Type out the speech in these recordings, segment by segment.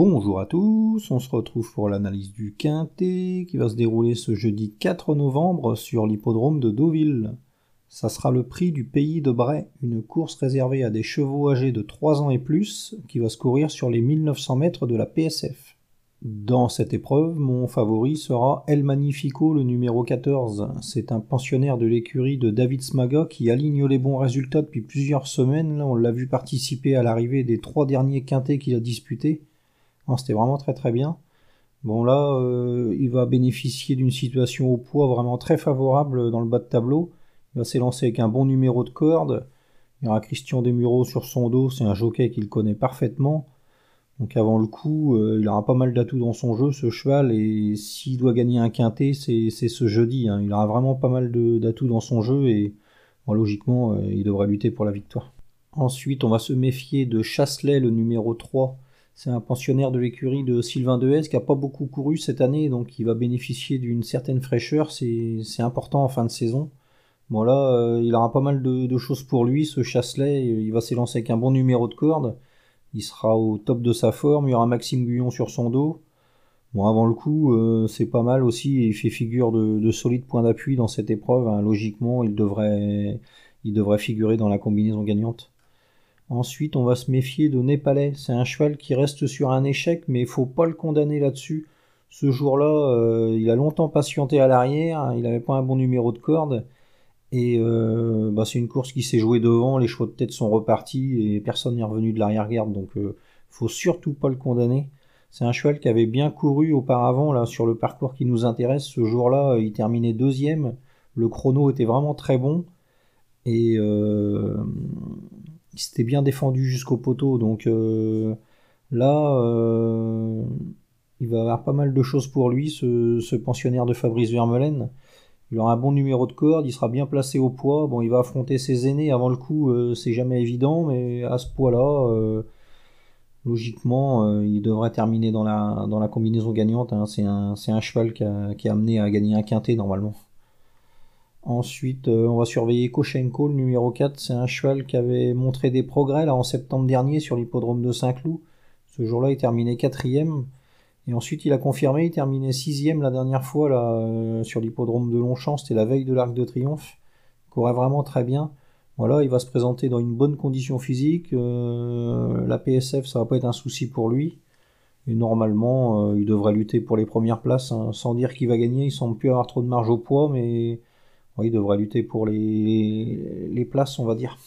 Bonjour à tous, on se retrouve pour l'analyse du Quintet qui va se dérouler ce jeudi 4 novembre sur l'hippodrome de Deauville. Ça sera le prix du pays de Bray, une course réservée à des chevaux âgés de 3 ans et plus qui va se courir sur les 1900 mètres de la PSF. Dans cette épreuve, mon favori sera El Magnifico, le numéro 14. C'est un pensionnaire de l'écurie de David Smaga qui aligne les bons résultats depuis plusieurs semaines. on l'a vu participer à l'arrivée des trois derniers quintés qu'il a disputés. C'était vraiment très très bien. Bon là, euh, il va bénéficier d'une situation au poids vraiment très favorable dans le bas de tableau. Il va s'élancer avec un bon numéro de corde. Il y aura Christian Desmureaux sur son dos, c'est un jockey qu'il connaît parfaitement. Donc avant le coup, euh, il aura pas mal d'atouts dans son jeu, ce cheval, et s'il doit gagner un quintet, c'est ce jeudi. Hein. Il aura vraiment pas mal d'atouts dans son jeu, et logiquement, euh, il devrait lutter pour la victoire. Ensuite, on va se méfier de Chasselet, le numéro 3. C'est un pensionnaire de l'écurie de Sylvain Dehaze qui n'a pas beaucoup couru cette année, donc il va bénéficier d'une certaine fraîcheur, c'est important en fin de saison. Bon là, euh, il aura pas mal de, choses pour lui, ce Chasselet, il va s'élancer avec un bon numéro de corde. Il sera au top de sa forme. Il y aura Maxime Guyon sur son dos. Bon, avant le coup, euh, c'est pas mal aussi. Il fait figure de, de solide point d'appui dans cette épreuve. Hein. Logiquement, il devrait, il devrait figurer dans la combinaison gagnante. Ensuite, on va se méfier de Népalais. C'est un cheval qui reste sur un échec, mais il faut pas le condamner là-dessus. Ce jour-là, euh, il a longtemps patienté à l'arrière. Il n'avait pas un bon numéro de corde. Et euh, bah, c'est une course qui s'est jouée devant, les chevaux de tête sont repartis et personne n'est revenu de l'arrière-garde, donc euh, faut surtout pas le condamner. C'est un cheval qui avait bien couru auparavant là sur le parcours qui nous intéresse. Ce jour-là, il terminait deuxième. Le chrono était vraiment très bon et il s'était bien défendu jusqu'au poteau. Donc euh, là, euh, il va avoir pas mal de choses pour lui, ce, pensionnaire de Fabrice Vermeulen. Il aura un bon numéro de corde, il sera bien placé au poids. Bon, il va affronter ses aînés avant le coup, euh, c'est jamais évident, mais à ce poids-là, logiquement, il devrait terminer dans la, dans la combinaison gagnante. Hein. C'est un, cheval qui qui a, amené à gagner un quintet normalement. Ensuite, on va surveiller Koshenko, le numéro 4. C'est un cheval qui avait montré des progrès là en septembre dernier sur l'hippodrome de Saint-Cloud. Ce jour-là, il terminait quatrième. Et ensuite, il a confirmé, il terminait sixième la dernière fois euh, sur l'hippodrome de Longchamp, c'était la veille de l'Arc de Triomphe, courait vraiment très bien. Voilà, il va se présenter dans une bonne condition physique. Euh, la PSF, ça va pas être un souci pour lui. Et normalement, euh, il devrait lutter pour les premières places, hein. sans dire qu'il va gagner. Il semble plus avoir trop de marge au poids, mais il devrait lutter pour les, places, on va dire.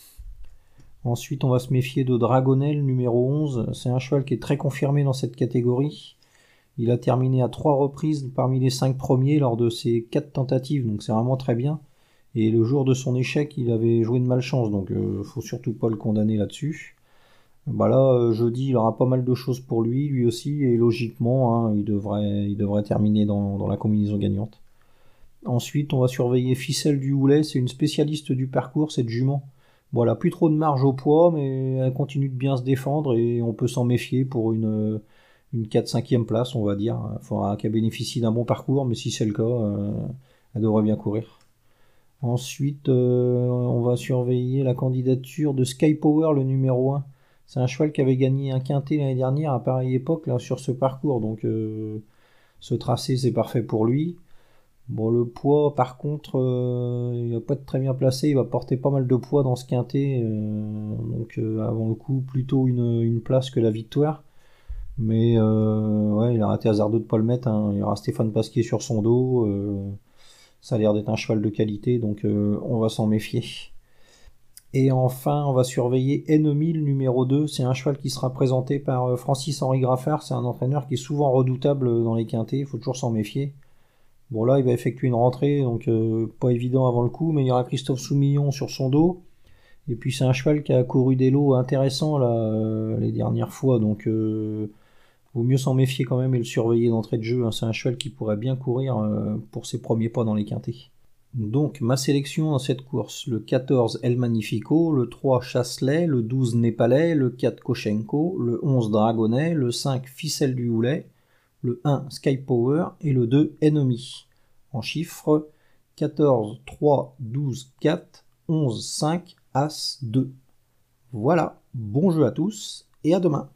Ensuite, on va se méfier de Dragonel, numéro 11. C'est un cheval qui est très confirmé dans cette catégorie. Il a terminé à trois reprises parmi les cinq premiers lors de ses quatre tentatives, donc c'est vraiment très bien. Et le jour de son échec, il avait joué de malchance, donc euh, faut surtout pas le condamner là-dessus. Bah là, euh, jeudi, il aura pas mal de choses pour lui, lui aussi, et logiquement, hein, il devrait terminer dans, la combinaison gagnante. Ensuite, on va surveiller Ficelle du Houlet, c'est une spécialiste du parcours, cette jument. Voilà, plus trop de marge au poids, mais elle continue de bien se défendre et on peut s'en méfier pour une, une 4-5e place, on va dire. Il faudra qu'elle bénéficie d'un bon parcours, mais si c'est le cas, euh, elle devrait bien courir. Ensuite, euh, on va surveiller la candidature de Sky Power, le numéro 1. C'est un cheval qui avait gagné un quintet l'année dernière à pareille époque sur ce parcours, donc euh, ce tracé c'est parfait pour lui. Bon, le poids, par contre, il va pas être très bien placé, il va porter pas mal de poids dans ce quintet, donc avant le coup, plutôt une place que la victoire. Mais euh, ouais, il a raté hasardeux de pas le mettre. Hein. Il y aura Stéphane Pasquier sur son dos. Euh, ça a l'air d'être un cheval de qualité, donc euh, on va s'en méfier. Et enfin, on va surveiller Ennemi, le numéro 2. C'est un cheval qui sera présenté par Francis-Henri Graffard. C'est un entraîneur qui est souvent redoutable dans les quintés. Il faut toujours s'en méfier. Bon, là, il va effectuer une rentrée, donc pas évident avant le coup, mais il y aura Christophe Soumillon sur son dos. Et puis, c'est un cheval qui a couru des lots intéressants là, les dernières fois, donc Vaut mieux s'en méfier quand même et le surveiller d'entrée de jeu. Hein. C'est un cheval qui pourrait bien courir euh, pour ses premiers pas dans les quintés. Donc ma sélection dans cette course, le 14 El Magnifico, le 3 Chasselet, le 12 Népalais, le 4 Koshenko, le 11 Dragonnet, le 5 Ficelle du Houlet, le 1 Sky Power et le 2 Enemy. En chiffres 14, 3, 12, 4, 11, 5, As, 2. Voilà, bon jeu à tous et à demain.